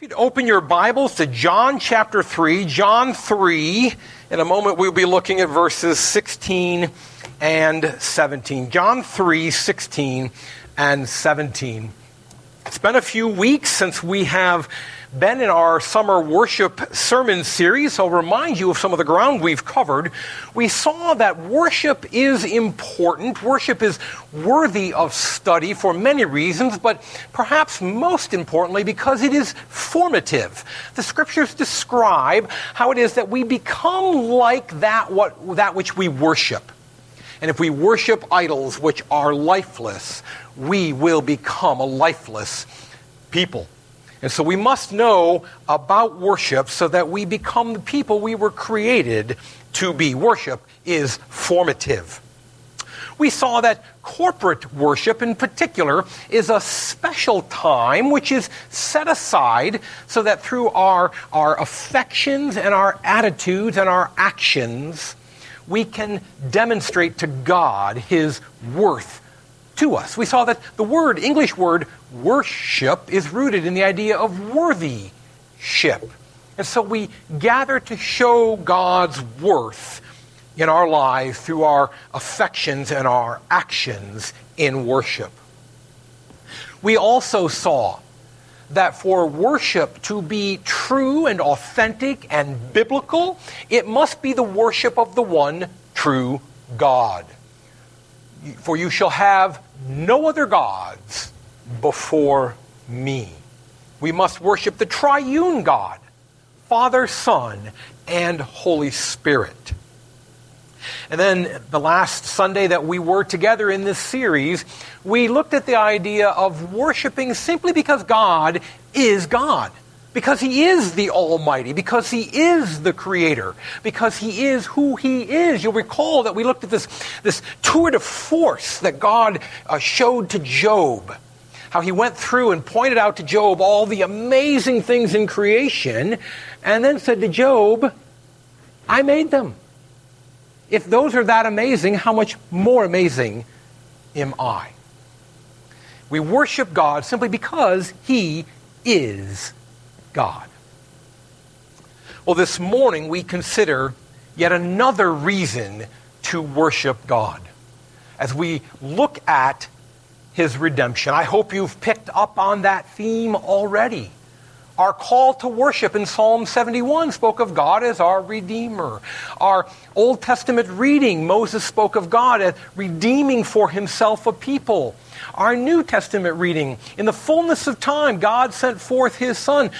If you'd open your Bibles to John chapter 3, John 3, in a moment we'll be looking at verses 16 and 17. John 3, 16 and 17. It's been a few weeks since we have been in our summer worship sermon series. I'll remind you of some of the ground we've covered. We saw that worship is important. Worship is worthy of study for many reasons, but perhaps most importantly because it is formative. The scriptures describe how it is that we become like that, what, that which we worship. And if we worship idols which are lifeless, we will become a lifeless people. And so we must know about worship so that we become the people we were created to be. Worship is formative. We saw that corporate worship, in particular, is a special time which is set aside so that through our, our affections and our attitudes and our actions, we can demonstrate to God His worth to us. We saw that the word, English word, worship, is rooted in the idea of worthy ship. And so we gather to show God's worth in our lives through our affections and our actions in worship. We also saw that for worship to be true and authentic and biblical, it must be the worship of the one true God. For you shall have no other gods before me. We must worship the triune God, Father, Son, and Holy Spirit. And then the last Sunday that we were together in this series, we looked at the idea of worshiping simply because God is God because he is the Almighty, because he is the Creator, because he is who he is. You'll recall that we looked at this, this tour de force that God uh, showed to Job. How he went through and pointed out to Job all the amazing things in creation, and then said to Job, I made them. If those are that amazing, how much more amazing am I? We worship God simply because he is God. Well, this morning we consider yet another reason to worship God as we look at his redemption. I hope you've picked up on that theme already. Our call to worship in Psalm 71 spoke of God as our Redeemer. Our Old Testament reading, Moses spoke of God as redeeming for himself a people. Our New Testament reading, in the fullness of time, God sent forth his Son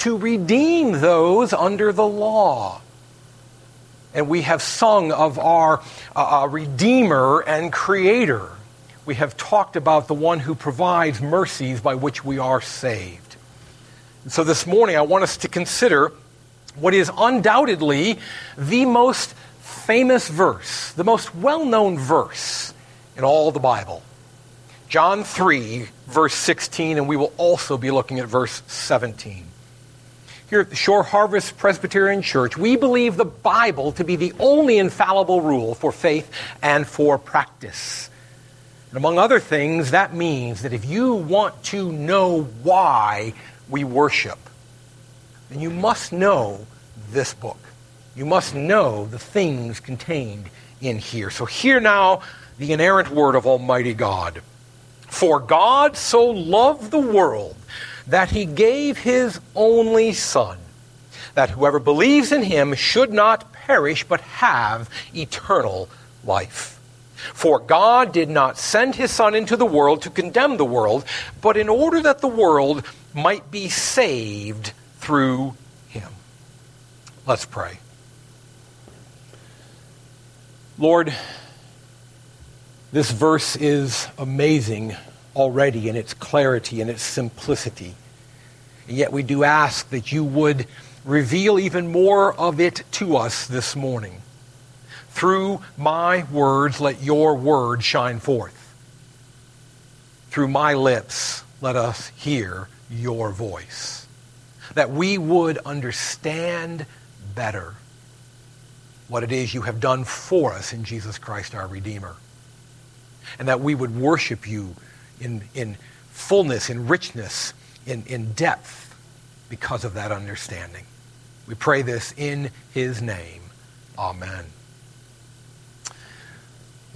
to redeem those under the law. And we have sung of our uh, uh, Redeemer and Creator. We have talked about the one who provides mercies by which we are saved. And so this morning, I want us to consider what is undoubtedly the most famous verse, the most well known verse in all the Bible. John 3, verse 16, and we will also be looking at verse 17 here at the Shore Harvest Presbyterian Church, we believe the Bible to be the only infallible rule for faith and for practice. And among other things, that means that if you want to know why we worship, then you must know this book. You must know the things contained in here. So, hear now the inerrant word of Almighty God. For God so loved the world that he gave his only Son, that whoever believes in him should not perish but have eternal life. For God did not send his Son into the world to condemn the world, but in order that the world might be saved through him. Let's pray. Lord, this verse is amazing already in its clarity and its simplicity. And yet we do ask that you would reveal even more of it to us this morning. Through my words, let your word shine forth. Through my lips, let us hear your voice. That we would understand better what it is you have done for us in Jesus Christ our Redeemer. And that we would worship you in, in fullness, in richness, in, in depth, because of that understanding. We pray this in his name. Amen.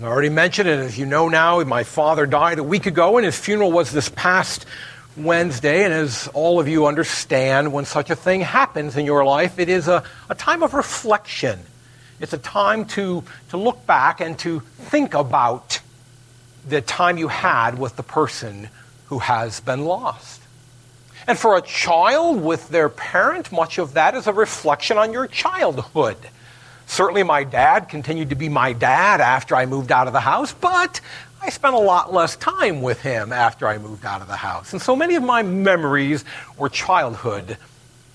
I already mentioned it, as you know now, my father died a week ago, and his funeral was this past Wednesday. And as all of you understand, when such a thing happens in your life, it is a, a time of reflection. It's a time to, to look back and to think about the time you had with the person who has been lost. And for a child with their parent, much of that is a reflection on your childhood. Certainly, my dad continued to be my dad after I moved out of the house, but I spent a lot less time with him after I moved out of the house. And so many of my memories were childhood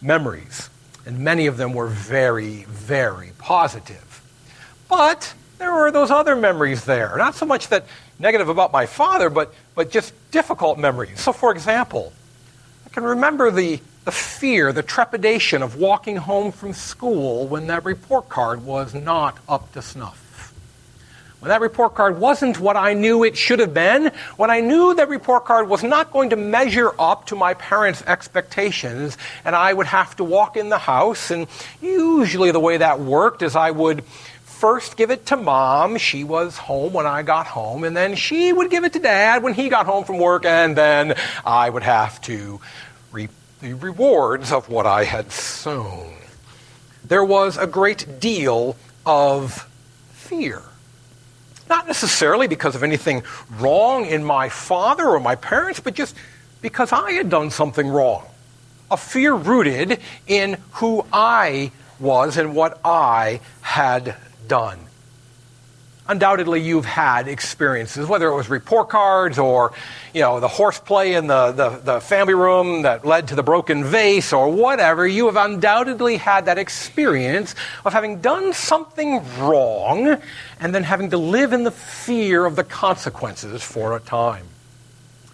memories, and many of them were very, very positive. But there were those other memories there. Not so much that negative about my father, but, but just difficult memories. So, for example, I can remember the the fear, the trepidation of walking home from school when that report card was not up to snuff. When that report card wasn't what I knew it should have been, when I knew that report card was not going to measure up to my parents' expectations, and I would have to walk in the house, and usually the way that worked is I would first give it to mom. She was home when I got home, and then she would give it to dad when he got home from work, and then I would have to reap the rewards of what I had sown. There was a great deal of fear. Not necessarily because of anything wrong in my father or my parents, but just because I had done something wrong. A fear rooted in who I was and what I had done undoubtedly you've had experiences, whether it was report cards or, you know, the horseplay in the, the, the, family room that led to the broken vase or whatever, you have undoubtedly had that experience of having done something wrong and then having to live in the fear of the consequences for a time.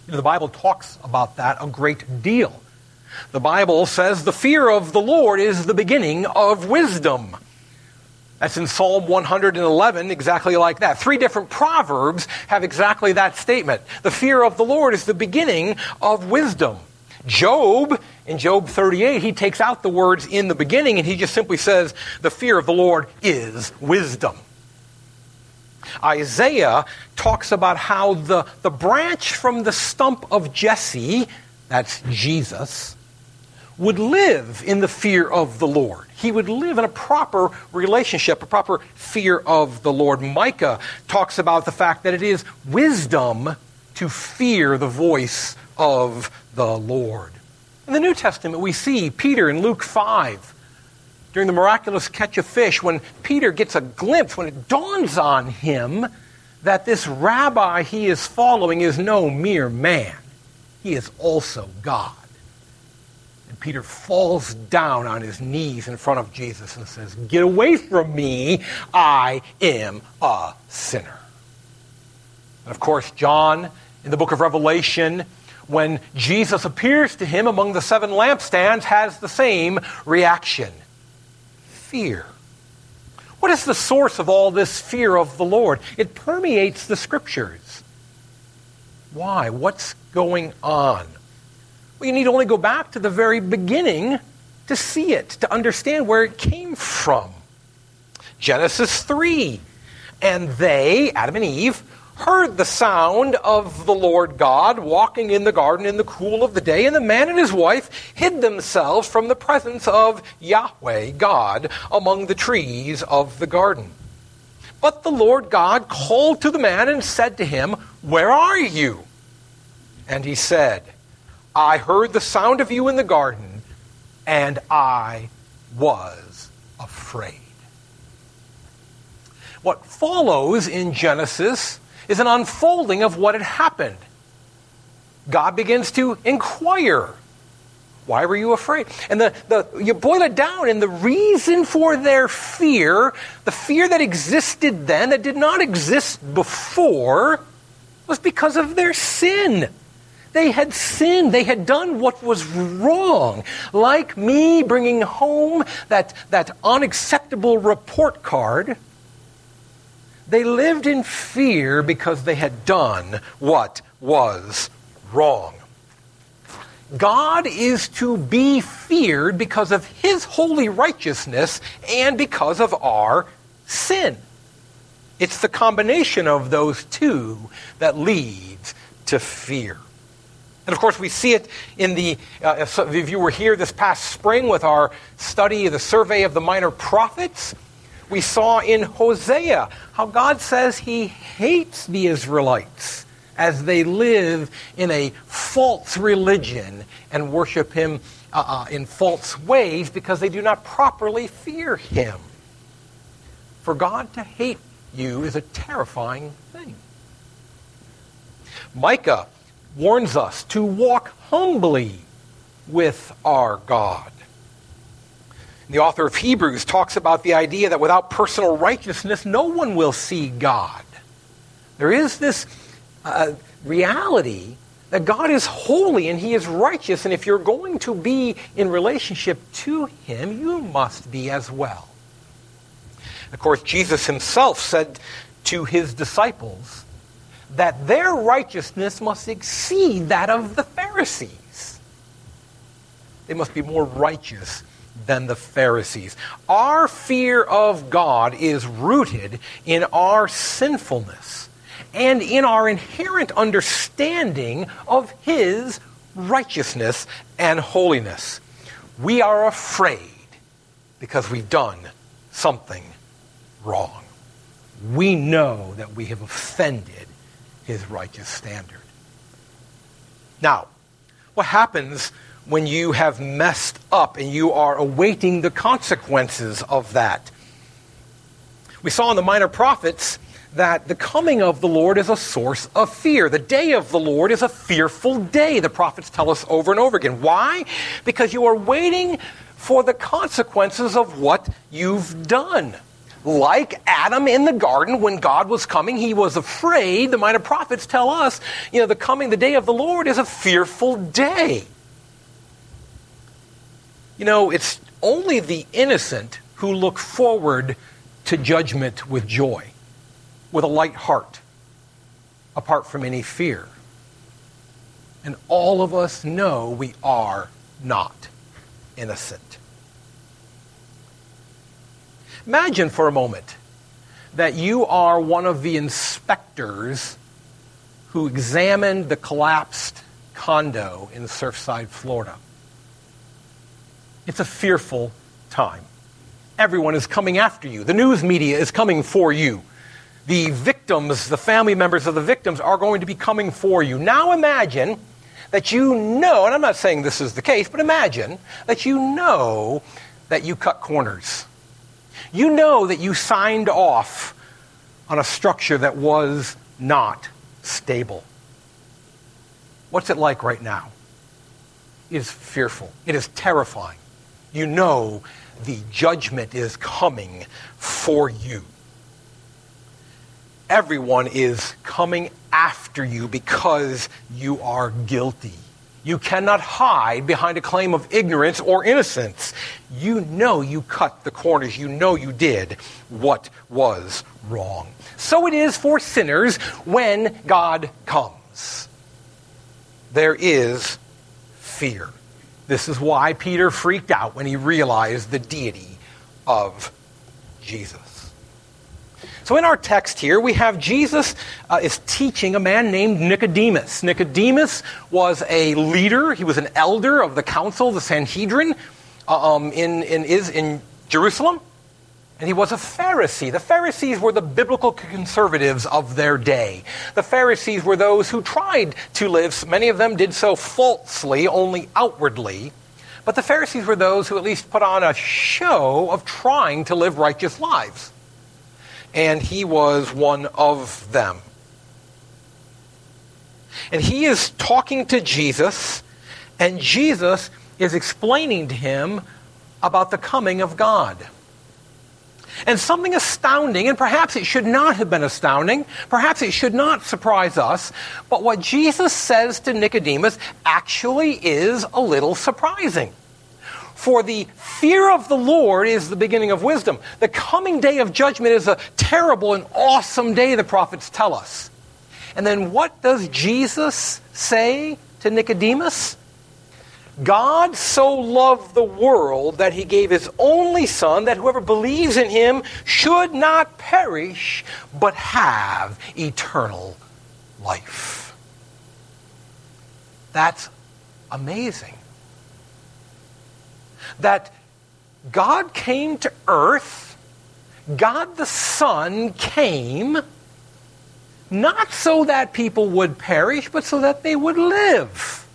You know, the Bible talks about that a great deal. The Bible says the fear of the Lord is the beginning of wisdom. That's in Psalm 111, exactly like that. Three different proverbs have exactly that statement. The fear of the Lord is the beginning of wisdom. Job, in Job 38, he takes out the words in the beginning and he just simply says, The fear of the Lord is wisdom. Isaiah talks about how the, the branch from the stump of Jesse, that's Jesus, would live in the fear of the Lord. He would live in a proper relationship, a proper fear of the Lord. Micah talks about the fact that it is wisdom to fear the voice of the Lord. In the New Testament, we see Peter in Luke 5 during the miraculous catch of fish when Peter gets a glimpse, when it dawns on him that this rabbi he is following is no mere man, he is also God. Peter falls down on his knees in front of Jesus and says, Get away from me, I am a sinner. And of course, John, in the book of Revelation, when Jesus appears to him among the seven lampstands, has the same reaction fear. What is the source of all this fear of the Lord? It permeates the scriptures. Why? What's going on? Well, you need only go back to the very beginning to see it, to understand where it came from. Genesis 3. And they, Adam and Eve, heard the sound of the Lord God walking in the garden in the cool of the day, and the man and his wife hid themselves from the presence of Yahweh, God, among the trees of the garden. But the Lord God called to the man and said to him, Where are you? And he said, I heard the sound of you in the garden, and I was afraid. What follows in Genesis is an unfolding of what had happened. God begins to inquire. Why were you afraid? And the, the, you boil it down, and the reason for their fear, the fear that existed then, that did not exist before, was because of their sin. They had sinned. They had done what was wrong. Like me bringing home that, that unacceptable report card, they lived in fear because they had done what was wrong. God is to be feared because of his holy righteousness and because of our sin. It's the combination of those two that leads to fear. And of course, we see it in the, uh, if, you were here this past spring with our study, the survey of the minor prophets, we saw in Hosea how God says he hates the Israelites as they live in a false religion and worship him uh, uh, in false ways because they do not properly fear him. For God to hate you is a terrifying thing. Micah warns us to walk humbly with our God. The author of Hebrews talks about the idea that without personal righteousness, no one will see God. There is this uh, reality that God is holy and He is righteous, and if you're going to be in relationship to Him, you must be as well. Of course, Jesus Himself said to His disciples that their righteousness must exceed that of the Pharisees. They must be more righteous than the Pharisees. Our fear of God is rooted in our sinfulness and in our inherent understanding of His righteousness and holiness. We are afraid because we've done something wrong. We know that we have offended His righteous standard. Now, what happens when you have messed up and you are awaiting the consequences of that. We saw in the minor prophets that the coming of the Lord is a source of fear. The day of the Lord is a fearful day, the prophets tell us over and over again. Why? Because you are waiting for the consequences of what you've done. Like Adam in the garden, when God was coming, he was afraid. The minor prophets tell us, you know, the coming, the day of the Lord is a fearful day. You know, it's only the innocent who look forward to judgment with joy, with a light heart, apart from any fear. And all of us know we are not innocent. Imagine for a moment that you are one of the inspectors who examined the collapsed condo in Surfside, Florida. It's a fearful time. Everyone is coming after you. The news media is coming for you. The victims, the family members of the victims, are going to be coming for you. Now imagine that you know, and I'm not saying this is the case, but imagine that you know that you cut corners. You know that you signed off on a structure that was not stable. What's it like right now? It is fearful. It is terrifying you know the judgment is coming for you. Everyone is coming after you because you are guilty. You cannot hide behind a claim of ignorance or innocence. You know you cut the corners. You know you did what was wrong. So it is for sinners when God comes. There is fear. This is why Peter freaked out when he realized the deity of Jesus. So, in our text here, we have Jesus uh, is teaching a man named Nicodemus. Nicodemus was a leader, he was an elder of the council, the Sanhedrin, uh, um, in, in, is, in Jerusalem. And he was a Pharisee. The Pharisees were the biblical conservatives of their day. The Pharisees were those who tried to live, many of them did so falsely, only outwardly. But the Pharisees were those who at least put on a show of trying to live righteous lives. And he was one of them. And he is talking to Jesus, and Jesus is explaining to him about the coming of God. And something astounding, and perhaps it should not have been astounding, perhaps it should not surprise us, but what Jesus says to Nicodemus actually is a little surprising. For the fear of the Lord is the beginning of wisdom. The coming day of judgment is a terrible and awesome day, the prophets tell us. And then what does Jesus say to Nicodemus? God so loved the world that he gave his only Son, that whoever believes in him should not perish, but have eternal life. That's amazing. That God came to earth, God the Son came, not so that people would perish, but so that they would live.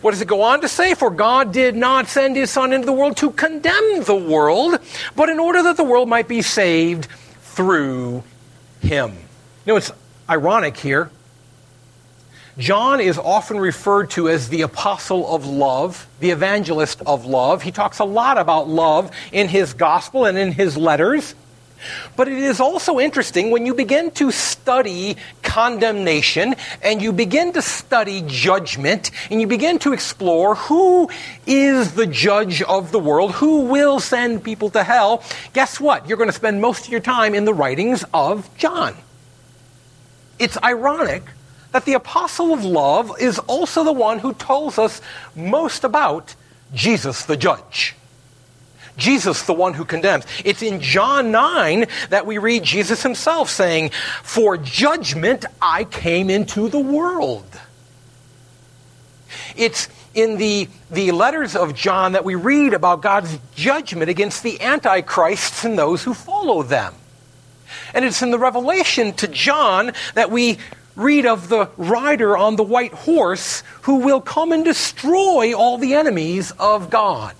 What does it go on to say? For God did not send his Son into the world to condemn the world, but in order that the world might be saved through him. You know, it's ironic here. John is often referred to as the apostle of love, the evangelist of love. He talks a lot about love in his gospel and in his letters. But it is also interesting when you begin to study condemnation and you begin to study judgment and you begin to explore who is the judge of the world, who will send people to hell. Guess what? You're going to spend most of your time in the writings of John. It's ironic that the apostle of love is also the one who tells us most about Jesus the judge. Jesus, the one who condemns. It's in John 9 that we read Jesus himself saying, For judgment I came into the world. It's in the, the letters of John that we read about God's judgment against the antichrists and those who follow them. And it's in the revelation to John that we read of the rider on the white horse who will come and destroy all the enemies of God.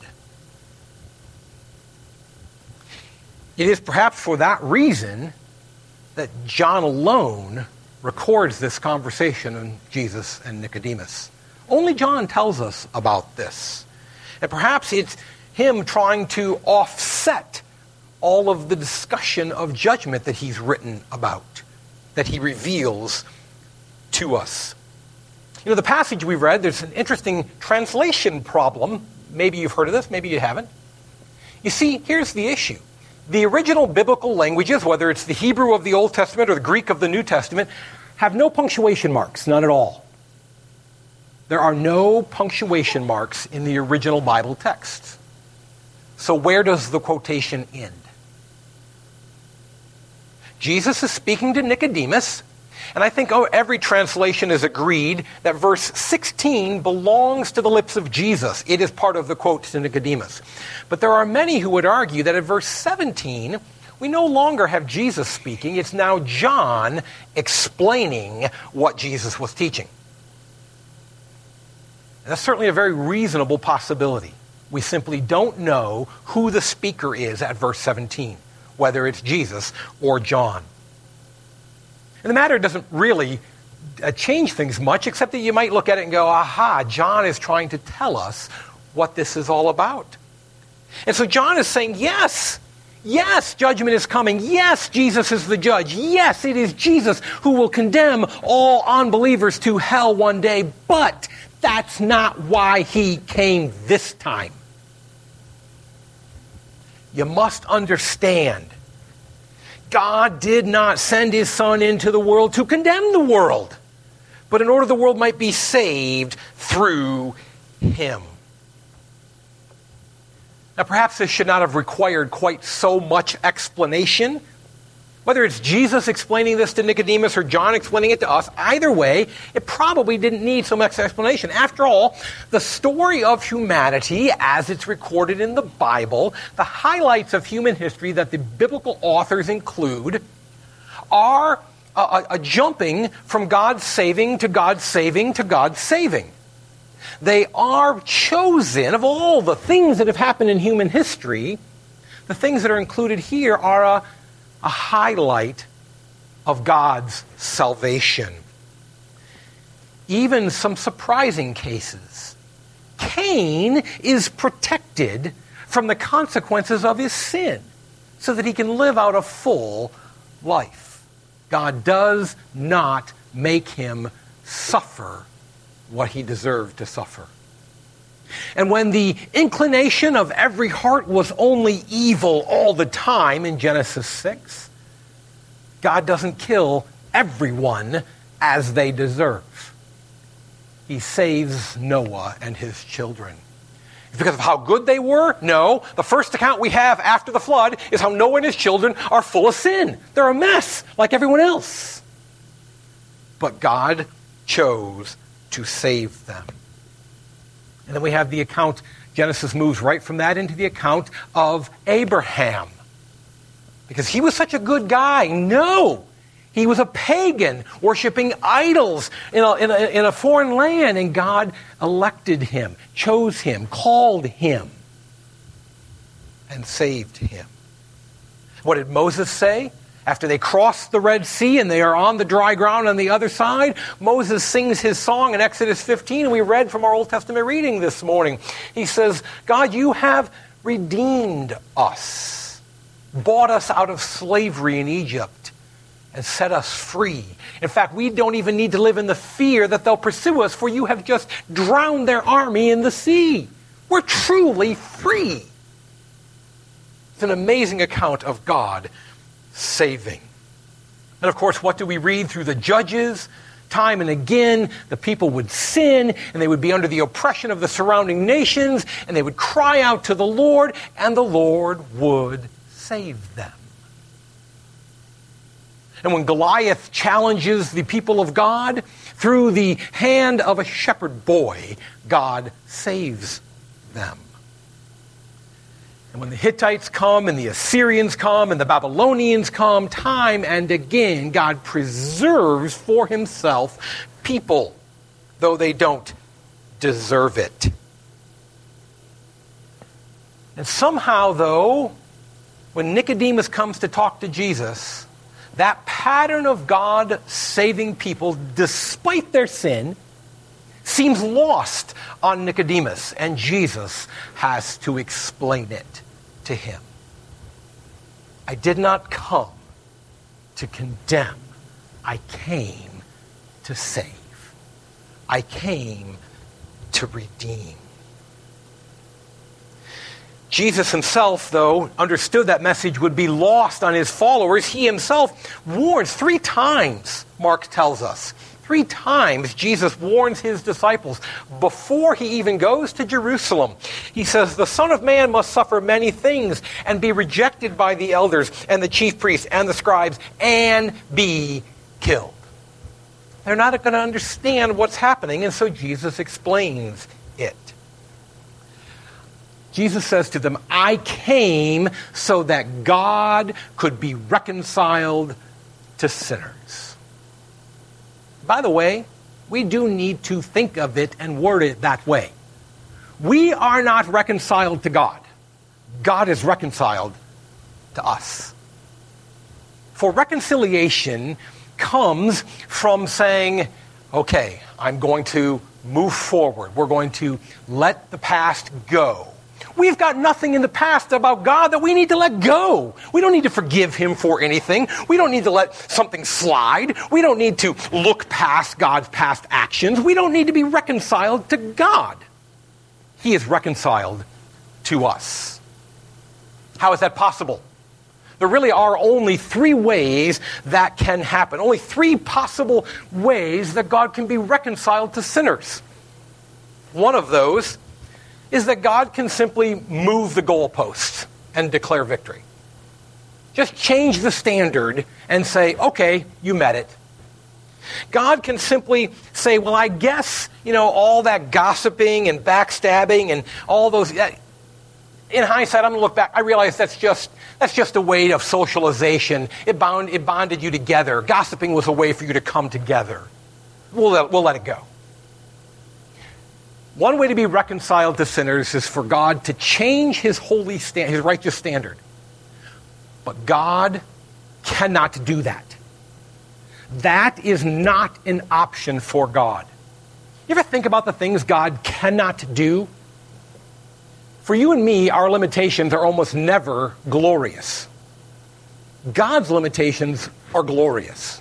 It is perhaps for that reason that John alone records this conversation of Jesus and Nicodemus. Only John tells us about this. And perhaps it's him trying to offset all of the discussion of judgment that he's written about, that he reveals to us. You know, the passage we read, there's an interesting translation problem. Maybe you've heard of this, maybe you haven't. You see, here's the issue the original biblical languages, whether it's the Hebrew of the Old Testament or the Greek of the New Testament, have no punctuation marks, none at all. There are no punctuation marks in the original Bible text. So, where does the quotation end? Jesus is speaking to Nicodemus, and I think oh, every translation is agreed that verse 16 belongs to the lips of Jesus. It is part of the quote to Nicodemus. But there are many who would argue that at verse 17, we no longer have Jesus speaking, it's now John explaining what Jesus was teaching. And that's certainly a very reasonable possibility. We simply don't know who the speaker is at verse 17, whether it's Jesus or John. And the matter doesn't really uh, change things much, except that you might look at it and go, aha, John is trying to tell us what this is all about. And so John is saying, yes, yes, judgment is coming. Yes, Jesus is the judge. Yes, it is Jesus who will condemn all unbelievers to hell one day, but that's not why he came this time. You must understand God did not send his Son into the world to condemn the world, but in order the world might be saved through him. Now, perhaps this should not have required quite so much explanation whether it's Jesus explaining this to Nicodemus or John explaining it to us, either way, it probably didn't need so much explanation. After all, the story of humanity, as it's recorded in the Bible, the highlights of human history that the biblical authors include, are a, a, a jumping from God's saving to God's saving to God's saving. They are chosen, of all the things that have happened in human history, the things that are included here are a a highlight of God's salvation. Even some surprising cases. Cain is protected from the consequences of his sin so that he can live out a full life. God does not make him suffer what he deserved to suffer. And when the inclination of every heart was only evil all the time in Genesis 6, God doesn't kill everyone as they deserve. he saves Noah and his children. Because of how good they were? No. The first account we have after the flood is how Noah and his children are full of sin. They're a mess, like everyone else. But God chose to save them. And then we have the account, Genesis moves right from that into the account of Abraham. Because he was such a good guy. No. He was a pagan, worshiping idols in a, in, a, in a, foreign land, and God elected him, chose him, called him, and saved him. What did Moses say? After they cross the Red Sea and they are on the dry ground on the other side, Moses sings his song in Exodus 15. We read from our Old Testament reading this morning. He says, God, you have redeemed us, bought us out of slavery in Egypt and set us free. In fact, we don't even need to live in the fear that they'll pursue us, for you have just drowned their army in the sea. We're truly free. It's an amazing account of God saving. And of course, what do we read through the judges? Time and again, the people would sin and they would be under the oppression of the surrounding nations and they would cry out to the Lord and the Lord would save them. And when Goliath challenges the people of God through the hand of a shepherd boy, God saves them. And when the Hittites come and the Assyrians come and the Babylonians come, time and again, God preserves for himself people, though they don't deserve it. And somehow, though, when Nicodemus comes to talk to Jesus, that pattern of God saving people despite their sin seems lost on Nicodemus, and Jesus has to explain it to him. I did not come to condemn, I came to save. I came to redeem. Jesus himself, though, understood that message would be lost on his followers. He himself warns three times, Mark tells us. Three times Jesus warns his disciples before he even goes to Jerusalem. He says, The Son of Man must suffer many things and be rejected by the elders and the chief priests and the scribes and be killed. They're not going to understand what's happening, and so Jesus explains it. Jesus says to them, I came so that God could be reconciled to sinners. By the way, we do need to think of it and word it that way. We are not reconciled to God, God is reconciled to us. For reconciliation comes from saying, okay, I'm going to move forward. We're going to let the past go. We've got nothing in the past about God that we need to let go. We don't need to forgive Him for anything. We don't need to let something slide. We don't need to look past God's past actions. We don't need to be reconciled to God. He is reconciled to us. How is that possible? There really are only three ways that can happen. Only three possible ways that God can be reconciled to sinners. One of those is that God can simply move the goalposts and declare victory. Just change the standard and say, okay, you met it. God can simply say, well, I guess, you know, all that gossiping and backstabbing and all those. In hindsight, I'm going to look back. I realize that's just, that's just a way of socialization. It, bound, it bonded you together. Gossiping was a way for you to come together. We'll let, we'll let it go. One way to be reconciled to sinners is for God to change his holy stand, his righteous standard. But God cannot do that. That is not an option for God. You ever think about the things God cannot do? For you and me, our limitations are almost never glorious. God's limitations are glorious.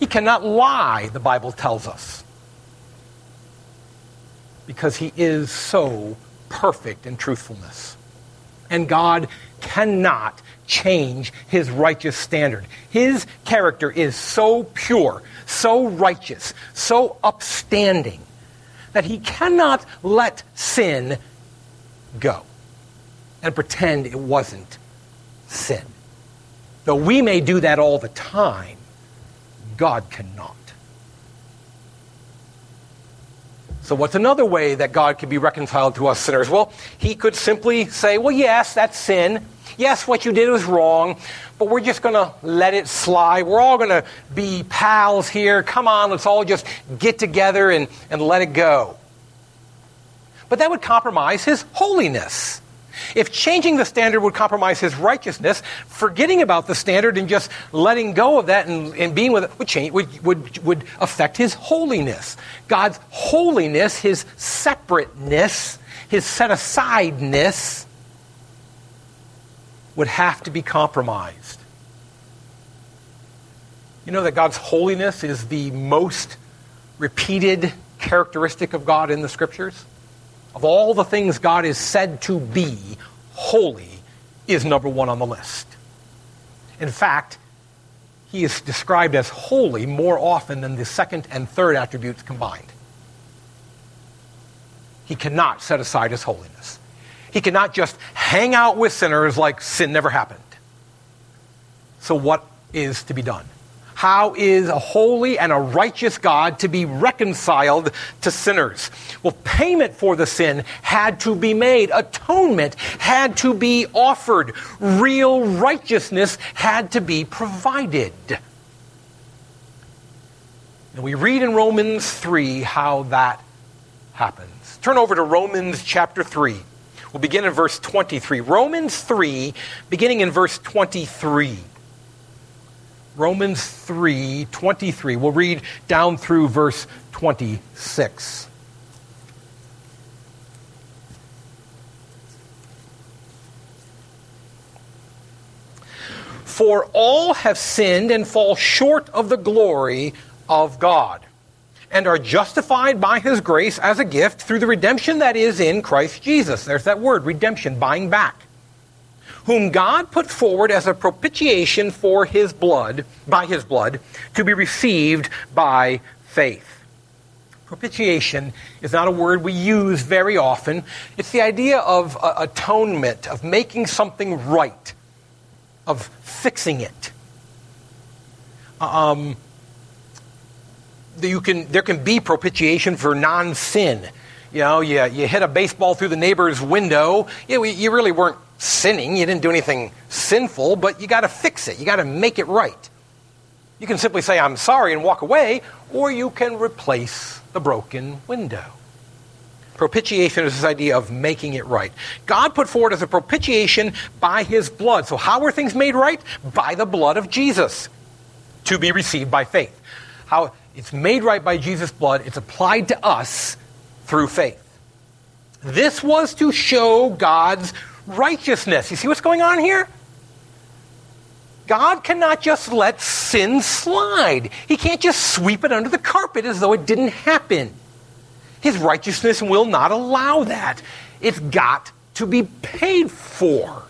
He cannot lie, the Bible tells us because he is so perfect in truthfulness. And God cannot change his righteous standard. His character is so pure, so righteous, so upstanding that he cannot let sin go and pretend it wasn't sin. Though we may do that all the time, God cannot. So, what's another way that God could be reconciled to us sinners? Well, he could simply say, Well, yes, that's sin. Yes, what you did was wrong, but we're just going to let it slide. We're all going to be pals here. Come on, let's all just get together and, and let it go. But that would compromise his holiness. If changing the standard would compromise his righteousness, forgetting about the standard and just letting go of that and, and being with it would, change, would, would, would affect his holiness. God's holiness, his separateness, his set asideness would have to be compromised. You know that God's holiness is the most repeated characteristic of God in the scriptures? Of all the things God is said to be, holy is number one on the list. In fact, he is described as holy more often than the second and third attributes combined. He cannot set aside his holiness. He cannot just hang out with sinners like sin never happened. So, what is to be done? How is a holy and a righteous God to be reconciled to sinners? Well, payment for the sin had to be made. Atonement had to be offered. Real righteousness had to be provided. And we read in Romans 3 how that happens. Turn over to Romans chapter 3. We'll begin in verse 23. Romans 3, beginning in verse 23. Romans 3 23. We'll read down through verse 26. For all have sinned and fall short of the glory of God, and are justified by his grace as a gift through the redemption that is in Christ Jesus. There's that word, redemption, buying back whom God put forward as a propitiation for his blood, by his blood, to be received by faith. Propitiation is not a word we use very often. It's the idea of uh, atonement, of making something right, of fixing it. Um, you can, there can be propitiation for non sin. You know, you, you hit a baseball through the neighbor's window. You, you really weren't sinning. You didn't do anything sinful, but you got to fix it. You got to make it right. You can simply say, I'm sorry, and walk away, or you can replace the broken window. Propitiation is this idea of making it right. God put forward as a propitiation by his blood. So, how were things made right? By the blood of Jesus to be received by faith. How it's made right by Jesus' blood, it's applied to us through faith. This was to show God's righteousness. You see what's going on here? God cannot just let sin slide. He can't just sweep it under the carpet as though it didn't happen. His righteousness will not allow that. It's got to be paid for.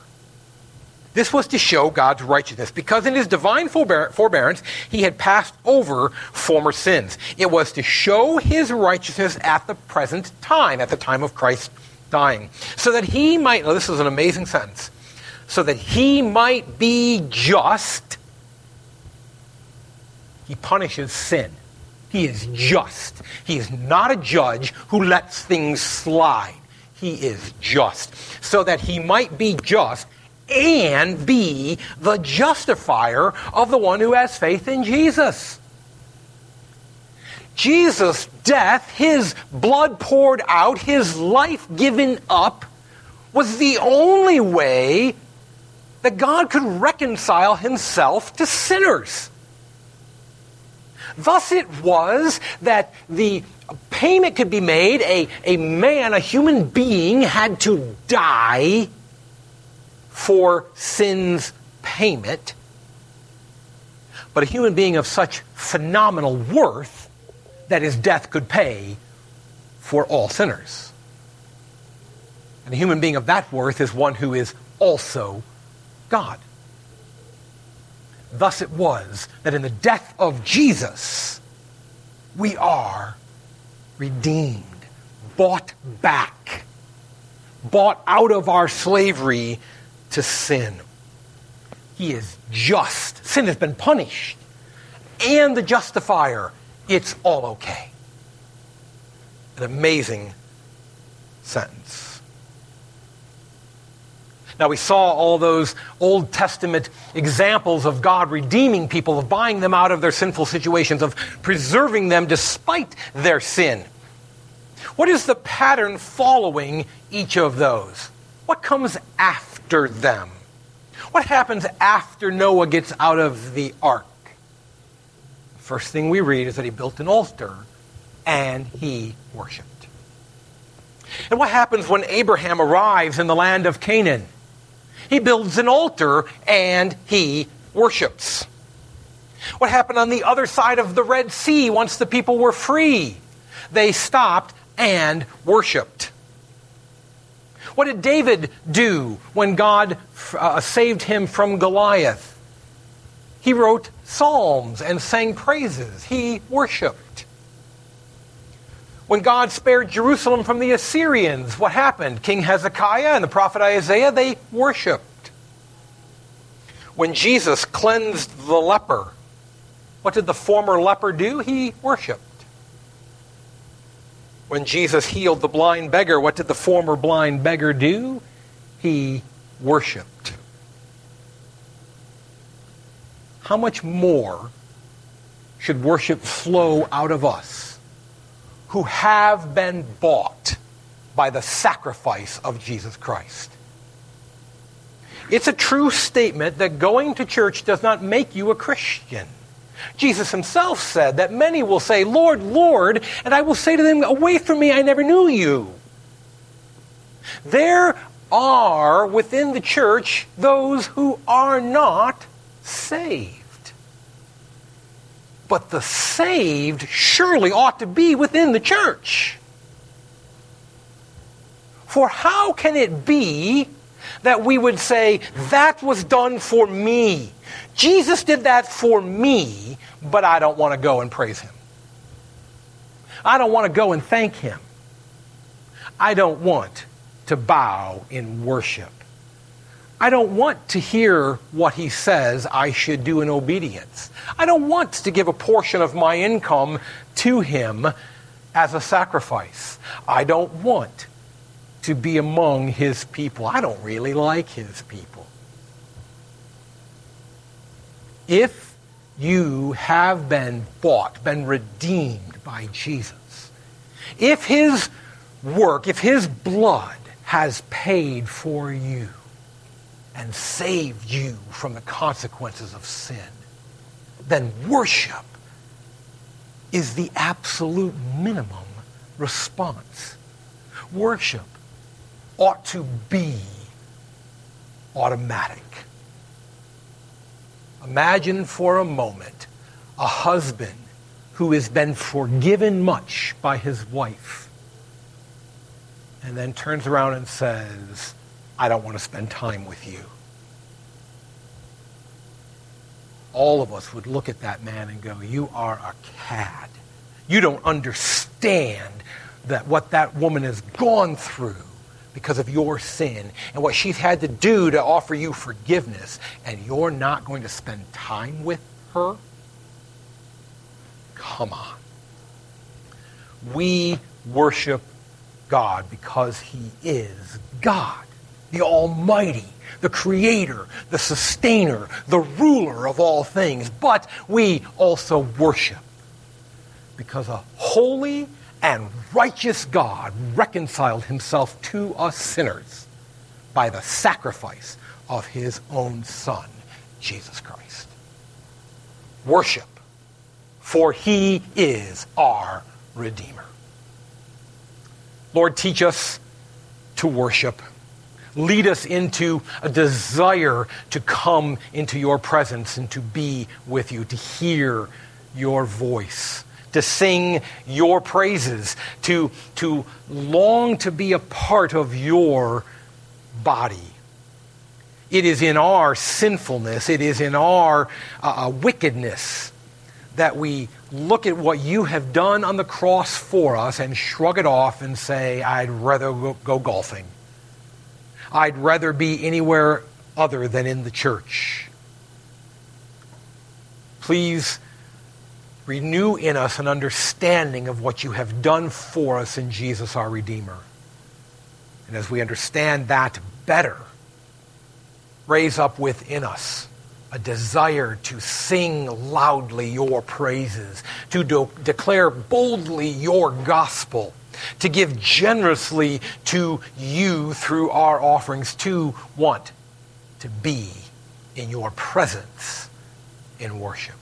This was to show God's righteousness because in his divine forbearance he had passed over former sins. It was to show his righteousness at the present time, at the time of Christ dying, so that he might, this is an amazing sentence, so that he might be just. He punishes sin. He is just. He is not a judge who lets things slide. He is just. So that he might be just and be the justifier of the one who has faith in Jesus. Jesus' death, his blood poured out, his life given up, was the only way that God could reconcile himself to sinners. Thus, it was that the payment could be made. A, a man, a human being, had to die for sin's payment. But a human being of such phenomenal worth that his death could pay for all sinners. And a human being of that worth is one who is also God. Thus it was that in the death of Jesus, we are redeemed, bought back, bought out of our slavery to sin. He is just. Sin has been punished. And the justifier, it's all okay. An amazing sentence. Now, we saw all those Old Testament examples of God redeeming people, of buying them out of their sinful situations, of preserving them despite their sin. What is the pattern following each of those? What comes after them? What happens after Noah gets out of the ark? The First thing we read is that he built an altar and he worshiped. And what happens when Abraham arrives in the land of Canaan? He builds an altar and he worships. What happened on the other side of the Red Sea once the people were free? They stopped and worshiped. What did David do when God uh, saved him from Goliath? He wrote psalms and sang praises. He worshiped. When God spared Jerusalem from the Assyrians, what happened? King Hezekiah and the prophet Isaiah, they worshiped. When Jesus cleansed the leper, what did the former leper do? He worshiped. When Jesus healed the blind beggar, what did the former blind beggar do? He worshiped. How much more should worship flow out of us who have been bought by the sacrifice of Jesus Christ? It's a true statement that going to church does not make you a Christian. Jesus himself said that many will say, Lord, Lord, and I will say to them, Away from me, I never knew you. There are within the church those who are not saved. But the saved surely ought to be within the church. For how can it be that we would say, That was done for me? Jesus did that for me, but I don't want to go and praise him. I don't want to go and thank him. I don't want to bow in worship. I don't want to hear what he says I should do in obedience. I don't want to give a portion of my income to him as a sacrifice. I don't want to be among his people. I don't really like his people. If you have been bought, been redeemed by Jesus, if his work, if his blood has paid for you and saved you from the consequences of sin, then worship is the absolute minimum response. Worship ought to be automatic. Imagine for a moment a husband who has been forgiven much by his wife and then turns around and says, I don't want to spend time with you. All of us would look at that man and go, You are a cad. You don't understand that what that woman has gone through because of your sin and what she's had to do to offer you forgiveness, and you're not going to spend time with her? Come on. We worship God because He is God, the Almighty, the Creator, the Sustainer, the ruler of all things. But we also worship because a holy and righteous God reconciled himself to us sinners by the sacrifice of his own Son, Jesus Christ. Worship, for he is our Redeemer. Lord, teach us to worship. Lead us into a desire to come into your presence and to be with you, to hear your voice to sing your praises, to, to long to be a part of your body. It is in our sinfulness, it is in our uh, uh wickedness that we look at what you have done on the cross for us and shrug it off and say, I'd rather go, go golfing. I'd rather be anywhere other than in the church. Please renew in us an understanding of what you have done for us in Jesus our Redeemer. And as we understand that better, raise up within us a desire to sing loudly your praises, to declare boldly your gospel, to give generously to you through our offerings, to want to be in your presence in worship.